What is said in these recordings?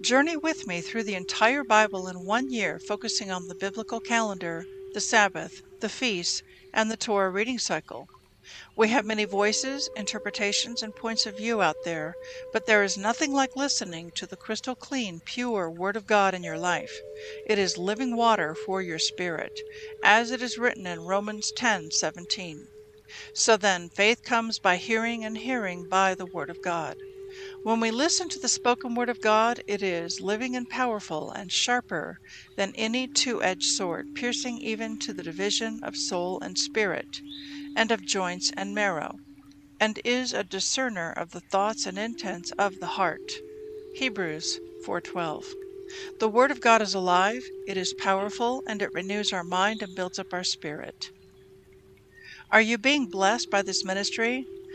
Journey with me through the entire Bible in one year, focusing on the biblical calendar, the Sabbath, the feasts, and the Torah reading cycle. We have many voices, interpretations, and points of view out there, but there is nothing like listening to the crystal clean, pure Word of God in your life. It is living water for your spirit, as it is written in Romans 10:17. So then, faith comes by hearing, and hearing by the Word of God. When we listen to the spoken word of God, it is living and powerful and sharper than any two edged sword, piercing even to the division of soul and spirit, and of joints and marrow, and is a discerner of the thoughts and intents of the heart. Hebrews 4:12. The word of God is alive, it is powerful, and it renews our mind and builds up our spirit. Are you being blessed by this ministry?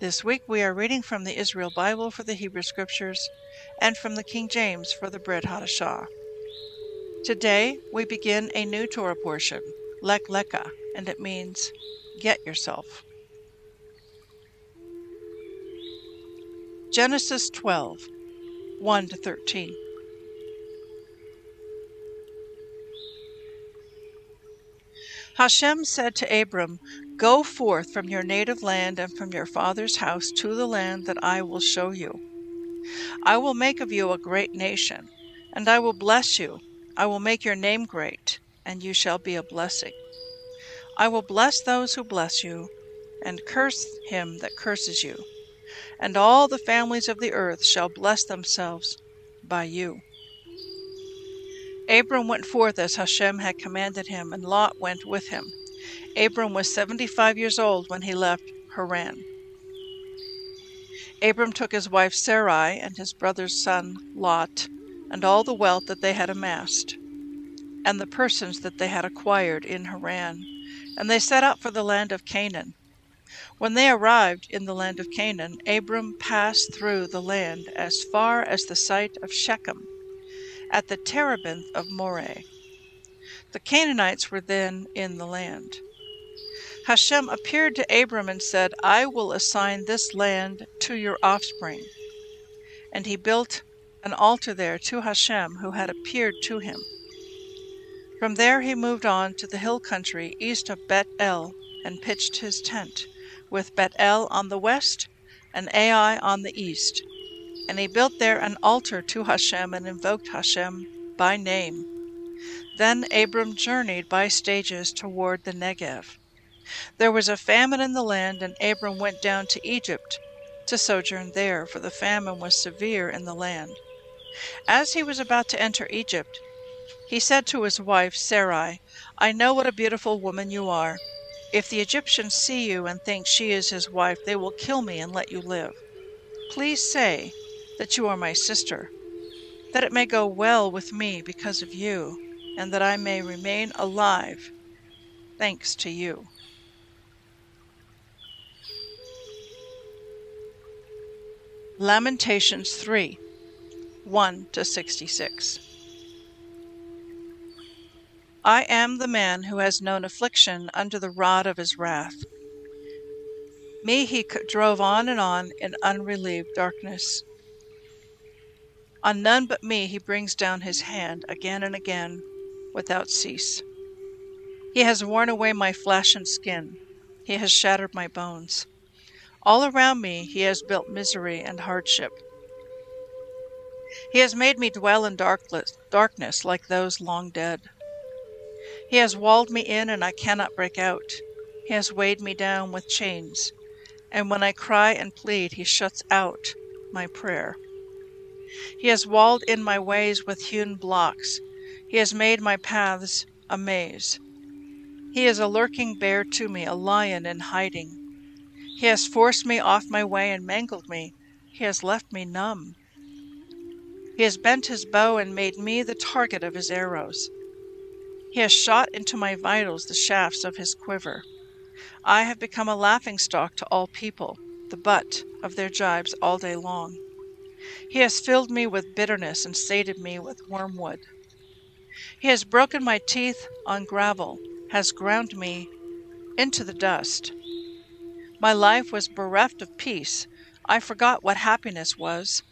This week we are reading from the Israel Bible for the Hebrew Scriptures and from the King James for the Brit Hadashah. Today we begin a new Torah portion, Lech Lecha, and it means get yourself. Genesis 12, 1 to 13. Hashem said to Abram, Go forth from your native land and from your father's house to the land that I will show you. I will make of you a great nation, and I will bless you. I will make your name great, and you shall be a blessing. I will bless those who bless you, and curse him that curses you. And all the families of the earth shall bless themselves by you. Abram went forth as Hashem had commanded him, and Lot went with him. Abram was seventy five years old when he left Haran. Abram took his wife Sarai and his brother's son Lot, and all the wealth that they had amassed, and the persons that they had acquired in Haran, and they set out for the land of Canaan. When they arrived in the land of Canaan, Abram passed through the land as far as the site of Shechem at the terebinth of Moreh. The Canaanites were then in the land. Hashem appeared to Abram and said, I will assign this land to your offspring. And he built an altar there to Hashem who had appeared to him. From there he moved on to the hill country east of Bet El and pitched his tent, with Bet El on the west and Ai on the east. And he built there an altar to Hashem and invoked Hashem by name. Then Abram journeyed by stages toward the Negev. There was a famine in the land, and Abram went down to Egypt to sojourn there, for the famine was severe in the land. As he was about to enter Egypt, he said to his wife Sarai, I know what a beautiful woman you are. If the Egyptians see you and think she is his wife, they will kill me and let you live. Please say, that you are my sister, that it may go well with me because of you, and that I may remain alive thanks to you. Lamentations 3 1 to 66. I am the man who has known affliction under the rod of his wrath. Me he drove on and on in unrelieved darkness. On none but me he brings down his hand again and again without cease. He has worn away my flesh and skin. He has shattered my bones. All around me he has built misery and hardship. He has made me dwell in darkness, like those long dead. He has walled me in and I cannot break out. He has weighed me down with chains and when I cry and plead, he shuts out my prayer. He has walled in my ways with hewn blocks. He has made my paths a maze. He is a lurking bear to me, a lion in hiding. He has forced me off my way and mangled me. He has left me numb. He has bent his bow and made me the target of his arrows. He has shot into my vitals the shafts of his quiver. I have become a laughing stock to all people, the butt of their jibes all day long. He has filled me with bitterness and sated me with wormwood. He has broken my teeth on gravel, has ground me into the dust. My life was bereft of peace. I forgot what happiness was.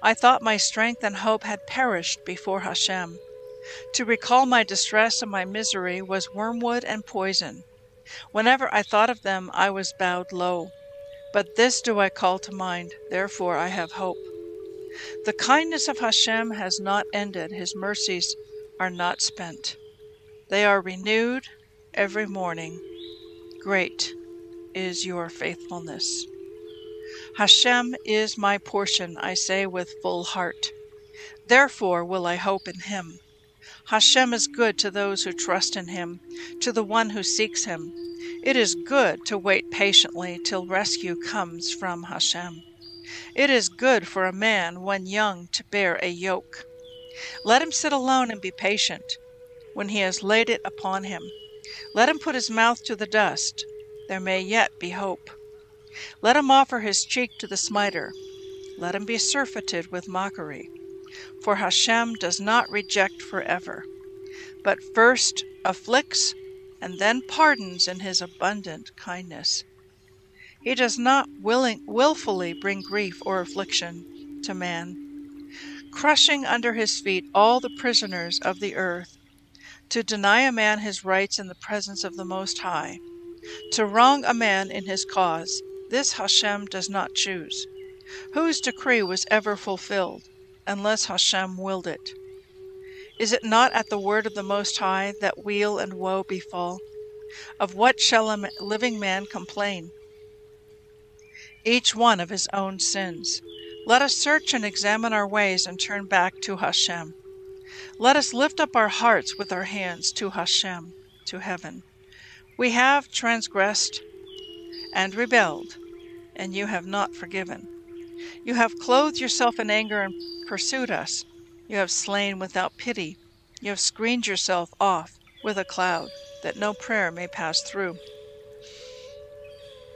I thought my strength and hope had perished before Hashem. To recall my distress and my misery was wormwood and poison. Whenever I thought of them, I was bowed low. But this do I call to mind, therefore I have hope. The kindness of Hashem has not ended, his mercies are not spent. They are renewed every morning. Great is your faithfulness. Hashem is my portion, I say with full heart. Therefore will I hope in him. Hashem is good to those who trust in him, to the one who seeks him. It is good to wait patiently till rescue comes from Hashem. It is good for a man when young to bear a yoke. Let him sit alone and be patient when he has laid it upon him. Let him put his mouth to the dust. There may yet be hope. Let him offer his cheek to the smiter. Let him be surfeited with mockery. For Hashem does not reject forever, but first afflicts and then pardons in his abundant kindness. He does not willing, willfully bring grief or affliction to man, crushing under his feet all the prisoners of the earth, to deny a man his rights in the presence of the Most High, to wrong a man in his cause. This Hashem does not choose. Whose decree was ever fulfilled? unless Hashem willed it. Is it not at the word of the Most High that weal and woe befall? Of what shall a living man complain? Each one of his own sins. Let us search and examine our ways and turn back to Hashem. Let us lift up our hearts with our hands to Hashem, to heaven. We have transgressed and rebelled, and you have not forgiven. You have clothed yourself in anger and pursued us. You have slain without pity. You have screened yourself off with a cloud, that no prayer may pass through.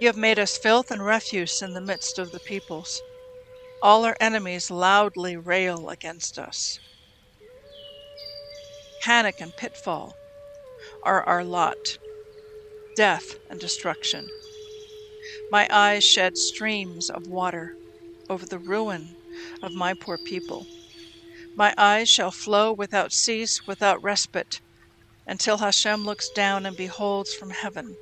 You have made us filth and refuse in the midst of the peoples. All our enemies loudly rail against us. Panic and pitfall are our lot, death and destruction. My eyes shed streams of water over the ruin of my poor people. My eyes shall flow without cease, without respite, until Hashem looks down and beholds from heaven.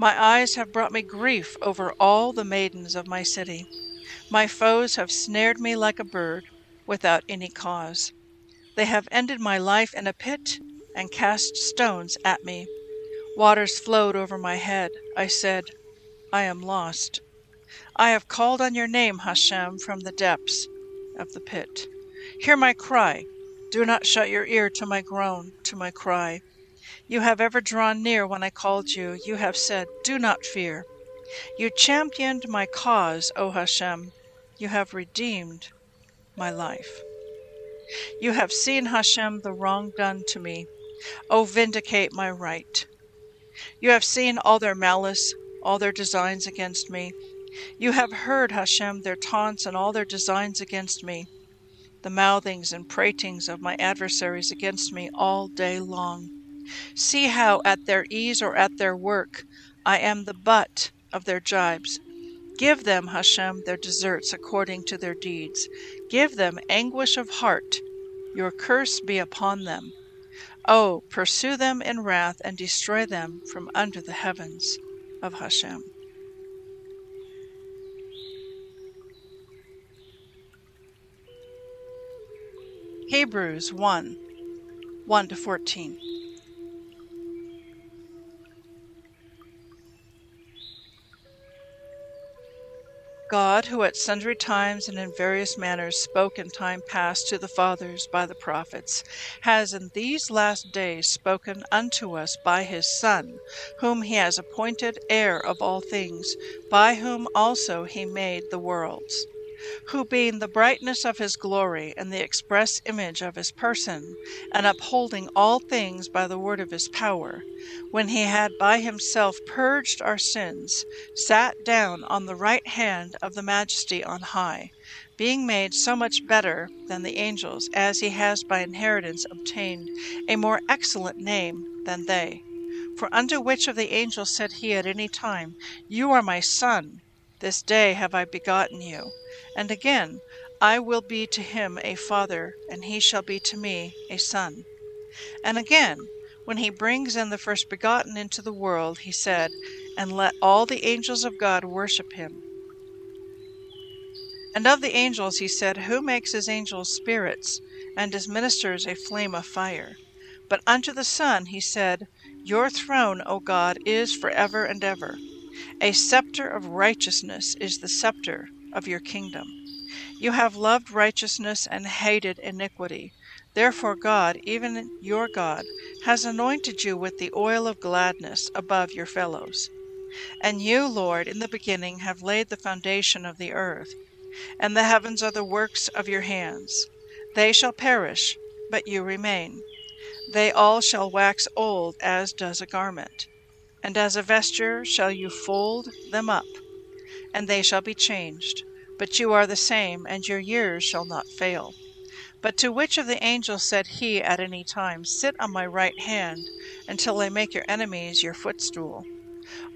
My eyes have brought me grief over all the maidens of my city. My foes have snared me like a bird, without any cause. They have ended my life in a pit and cast stones at me. Waters flowed over my head. I said, I am lost. I have called on your name, Hashem, from the depths of the pit. Hear my cry. Do not shut your ear to my groan, to my cry. You have ever drawn near when I called you. You have said, Do not fear. You championed my cause, O Hashem. You have redeemed my life. You have seen, Hashem, the wrong done to me. O vindicate my right. You have seen all their malice, all their designs against me. You have heard, Hashem, their taunts and all their designs against me, the mouthings and pratings of my adversaries against me all day long. See how, at their ease or at their work, I am the butt of their jibes, Give them, Hashem, their deserts according to their deeds. Give them anguish of heart. Your curse be upon them. Oh, pursue them in wrath and destroy them from under the heavens of Hashem. Hebrews 1 1 to 14. God, who at sundry times and in various manners spoke in time past to the fathers by the prophets, has in these last days spoken unto us by his Son, whom he has appointed heir of all things, by whom also he made the worlds who being the brightness of his glory and the express image of his person, and upholding all things by the word of his power, when he had by himself purged our sins, sat down on the right hand of the majesty on high, being made so much better than the angels, as he has by inheritance obtained a more excellent name than they. For unto which of the angels said he at any time, You are my son, this day have I begotten you? And again, I will be to him a father, and he shall be to me a son. And again, when he brings in the first begotten into the world, he said, And let all the angels of God worship him. And of the angels he said, Who makes his angels spirits, and his ministers a flame of fire? But unto the Son he said, Your throne, O God, is for ever and ever. A scepter of righteousness is the scepter of your kingdom. You have loved righteousness and hated iniquity. Therefore, God, even your God, has anointed you with the oil of gladness above your fellows. And you, Lord, in the beginning have laid the foundation of the earth, and the heavens are the works of your hands. They shall perish, but you remain. They all shall wax old as does a garment and as a vesture shall you fold them up, and they shall be changed. But you are the same, and your years shall not fail. But to which of the angels said he at any time, Sit on my right hand, until I make your enemies your footstool?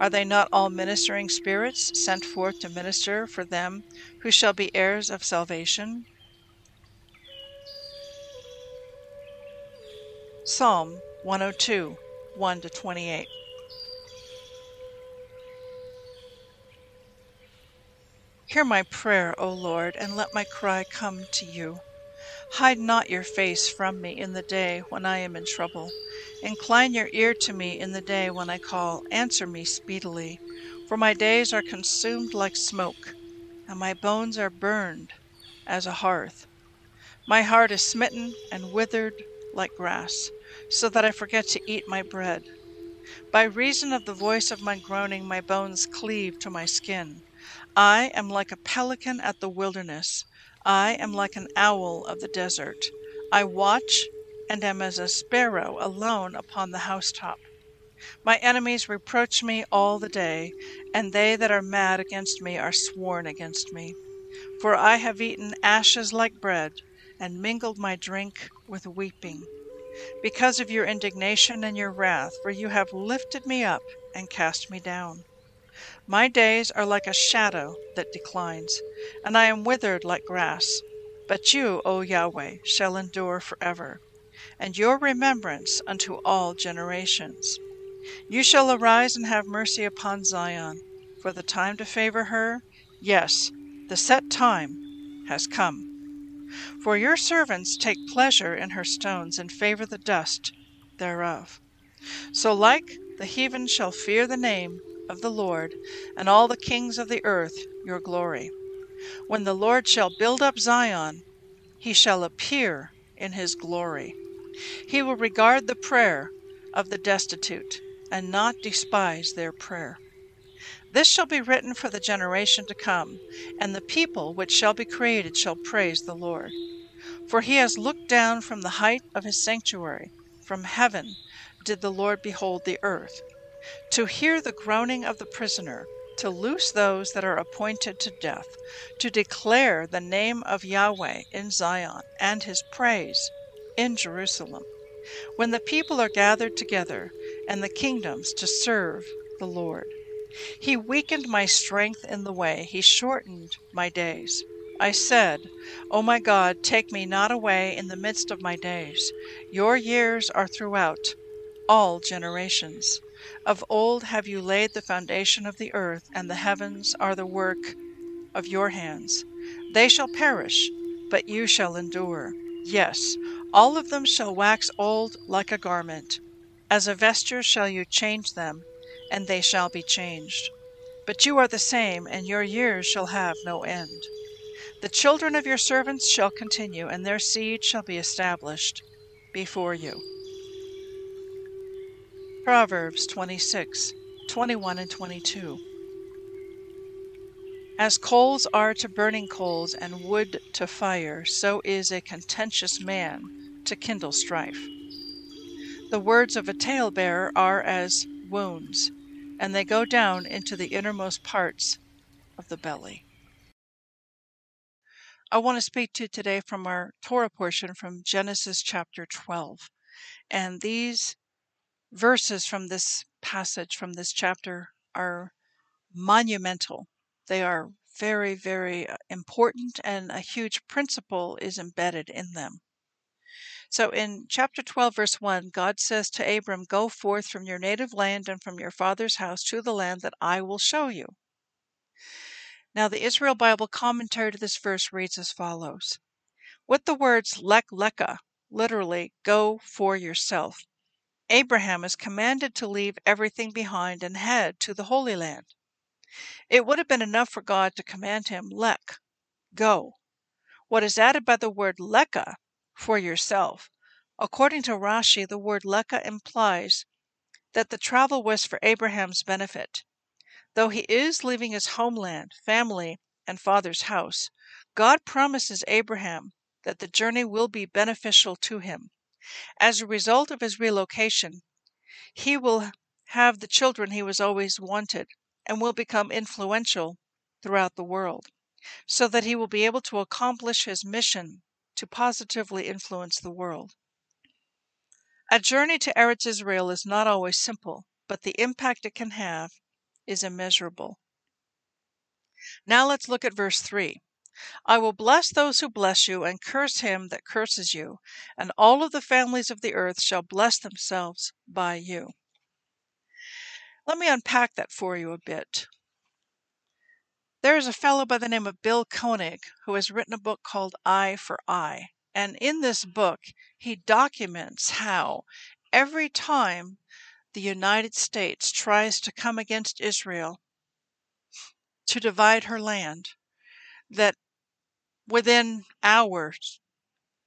Are they not all ministering spirits sent forth to minister for them who shall be heirs of salvation? Psalm 102 1 to 28. Hear my prayer, O Lord, and let my cry come to you. Hide not your face from me in the day when I am in trouble. Incline your ear to me in the day when I call. Answer me speedily, for my days are consumed like smoke, and my bones are burned as a hearth. My heart is smitten and withered like grass, so that I forget to eat my bread. By reason of the voice of my groaning, my bones cleave to my skin. I am like a pelican at the wilderness. I am like an owl of the desert. I watch and am as a sparrow alone upon the housetop. My enemies reproach me all the day, and they that are mad against me are sworn against me. For I have eaten ashes like bread, and mingled my drink with weeping. Because of your indignation and your wrath, for you have lifted me up and cast me down. My days are like a shadow that declines, and I am withered like grass. But you, O Yahweh, shall endure forever, and your remembrance unto all generations. You shall arise and have mercy upon Zion, for the time to favor her, yes, the set time has come. For your servants take pleasure in her stones and favor the dust thereof. So like the heathen shall fear the name of the Lord, and all the kings of the earth your glory. When the Lord shall build up Zion, he shall appear in his glory. He will regard the prayer of the destitute, and not despise their prayer. This shall be written for the generation to come, and the people which shall be created shall praise the Lord. For he has looked down from the height of his sanctuary, from heaven did the Lord behold the earth to hear the groaning of the prisoner, to loose those that are appointed to death, to declare the name of Yahweh in Zion, and his praise in Jerusalem, when the people are gathered together, and the kingdoms to serve the Lord. He weakened my strength in the way, he shortened my days. I said, O my God, take me not away in the midst of my days. Your years are throughout all generations. Of old have you laid the foundation of the earth, and the heavens are the work of your hands. They shall perish, but you shall endure. Yes, all of them shall wax old like a garment. As a vesture shall you change them, and they shall be changed. But you are the same, and your years shall have no end. The children of your servants shall continue, and their seed shall be established before you. Proverbs 26, 21 and 22. As coals are to burning coals, and wood to fire, so is a contentious man to kindle strife. The words of a talebearer are as wounds, and they go down into the innermost parts of the belly. I want to speak to you today from our Torah portion from Genesis chapter 12. And these verses from this passage, from this chapter, are monumental. They are very, very uh, important, and a huge principle is embedded in them. So in chapter 12, verse 1, God says to Abram, Go forth from your native land and from your father's house to the land that I will show you. Now, the Israel Bible commentary to this verse reads as follows With the words lek leka, literally, go for yourself, Abraham is commanded to leave everything behind and head to the Holy Land. It would have been enough for God to command him, lek, go. What is added by the word leka, for yourself, according to Rashi, the word leka implies that the travel was for Abraham's benefit. Though he is leaving his homeland, family, and father's house, God promises Abraham that the journey will be beneficial to him. As a result of his relocation, he will have the children he was always wanted and will become influential throughout the world, so that he will be able to accomplish his mission to positively influence the world. A journey to Eretz Israel is not always simple, but the impact it can have is immeasurable. Now let's look at verse 3. I will bless those who bless you, and curse him that curses you, and all of the families of the earth shall bless themselves by you. Let me unpack that for you a bit. There is a fellow by the name of Bill Koenig who has written a book called Eye for Eye. And in this book, he documents how every time the United States tries to come against Israel to divide her land, that within hours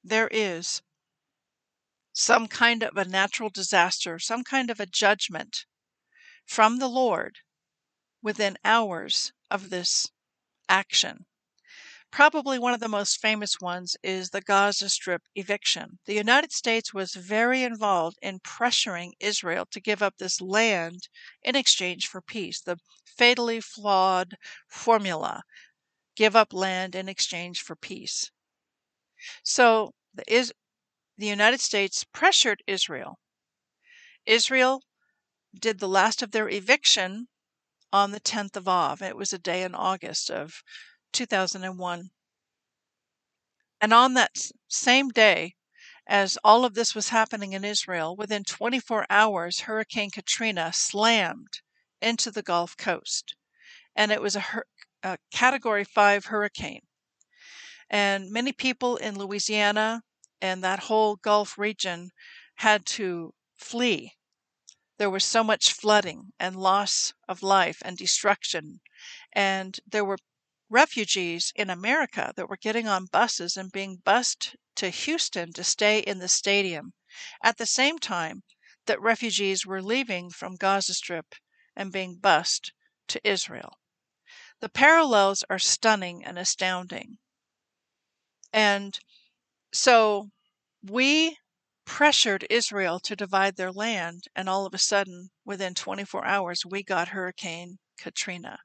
there is some kind of a natural disaster, some kind of a judgment from the Lord within hours of this action. Probably one of the most famous ones is the Gaza Strip eviction. The United States was very involved in pressuring Israel to give up this land in exchange for peace, the fatally flawed formula give up land in exchange for peace. So the, is, the United States pressured Israel. Israel did the last of their eviction on the 10th of Av. It was a day in August of 2001. And on that same day, as all of this was happening in Israel, within 24 hours, Hurricane Katrina slammed into the Gulf Coast. And it was a, a Category 5 hurricane. And many people in Louisiana and that whole Gulf region had to flee. There was so much flooding and loss of life and destruction. And there were refugees in America that were getting on buses and being bused to Houston to stay in the stadium at the same time that refugees were leaving from Gaza Strip and being bused to Israel. The parallels are stunning and astounding. And so we pressured Israel to divide their land, and all of a sudden, within 24 hours, we got Hurricane Katrina.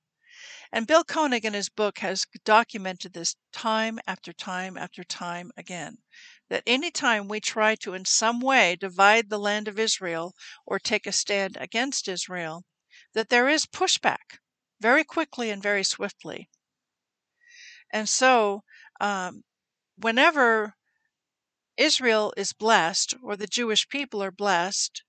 And Bill Koenig in his book has documented this time after time after time again. That any time we try to in some way divide the land of Israel or take a stand against Israel, that there is pushback very quickly and very swiftly. And so, um, whenever Israel is blessed or the Jewish people are blessed,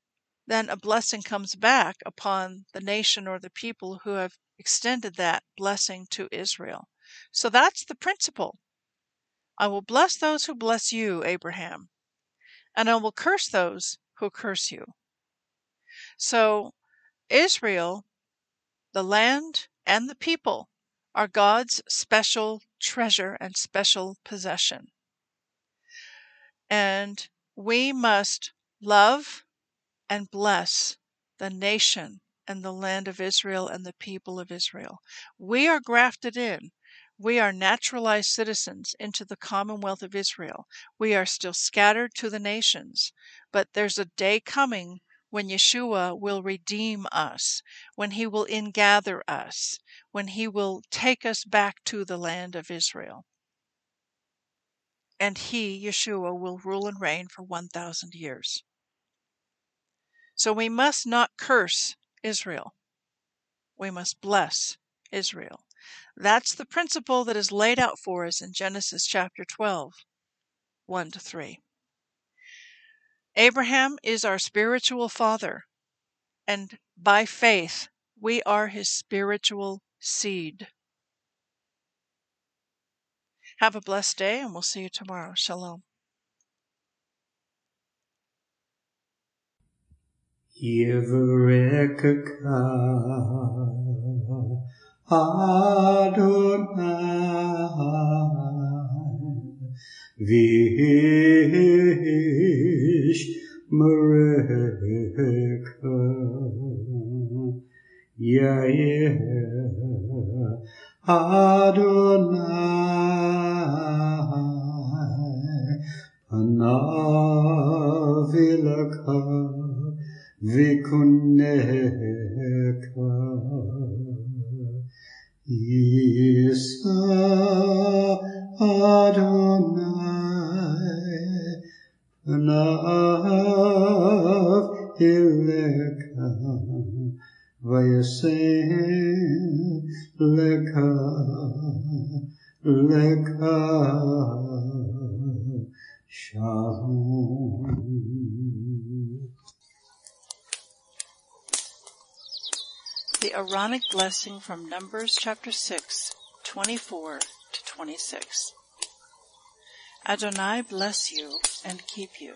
then a blessing comes back upon the nation or the people who have extended that blessing to Israel. So that's the principle. I will bless those who bless you, Abraham, and I will curse those who curse you. So Israel, the land, and the people are God's special treasure and special possession. And we must love and bless the nation and the land of Israel and the people of Israel. We are grafted in. We are naturalized citizens into the commonwealth of Israel. We are still scattered to the nations, but there's a day coming when Yeshua will redeem us, when he will ingather us, when he will take us back to the land of Israel. And he, Yeshua, will rule and reign for 1,000 years. So we must not curse Israel. We must bless Israel. That's the principle that is laid out for us in Genesis chapter 12, 1 to 3. Abraham is our spiritual father, and by faith, we are his spiritual seed. Have a blessed day, and we'll see you tomorrow. Shalom. Adonai Vish Mereka Yair Adonai Vayasem Leka Leka The Aaronic blessing from Numbers chapter 6, 24 to 26. Adonai bless you and keep you.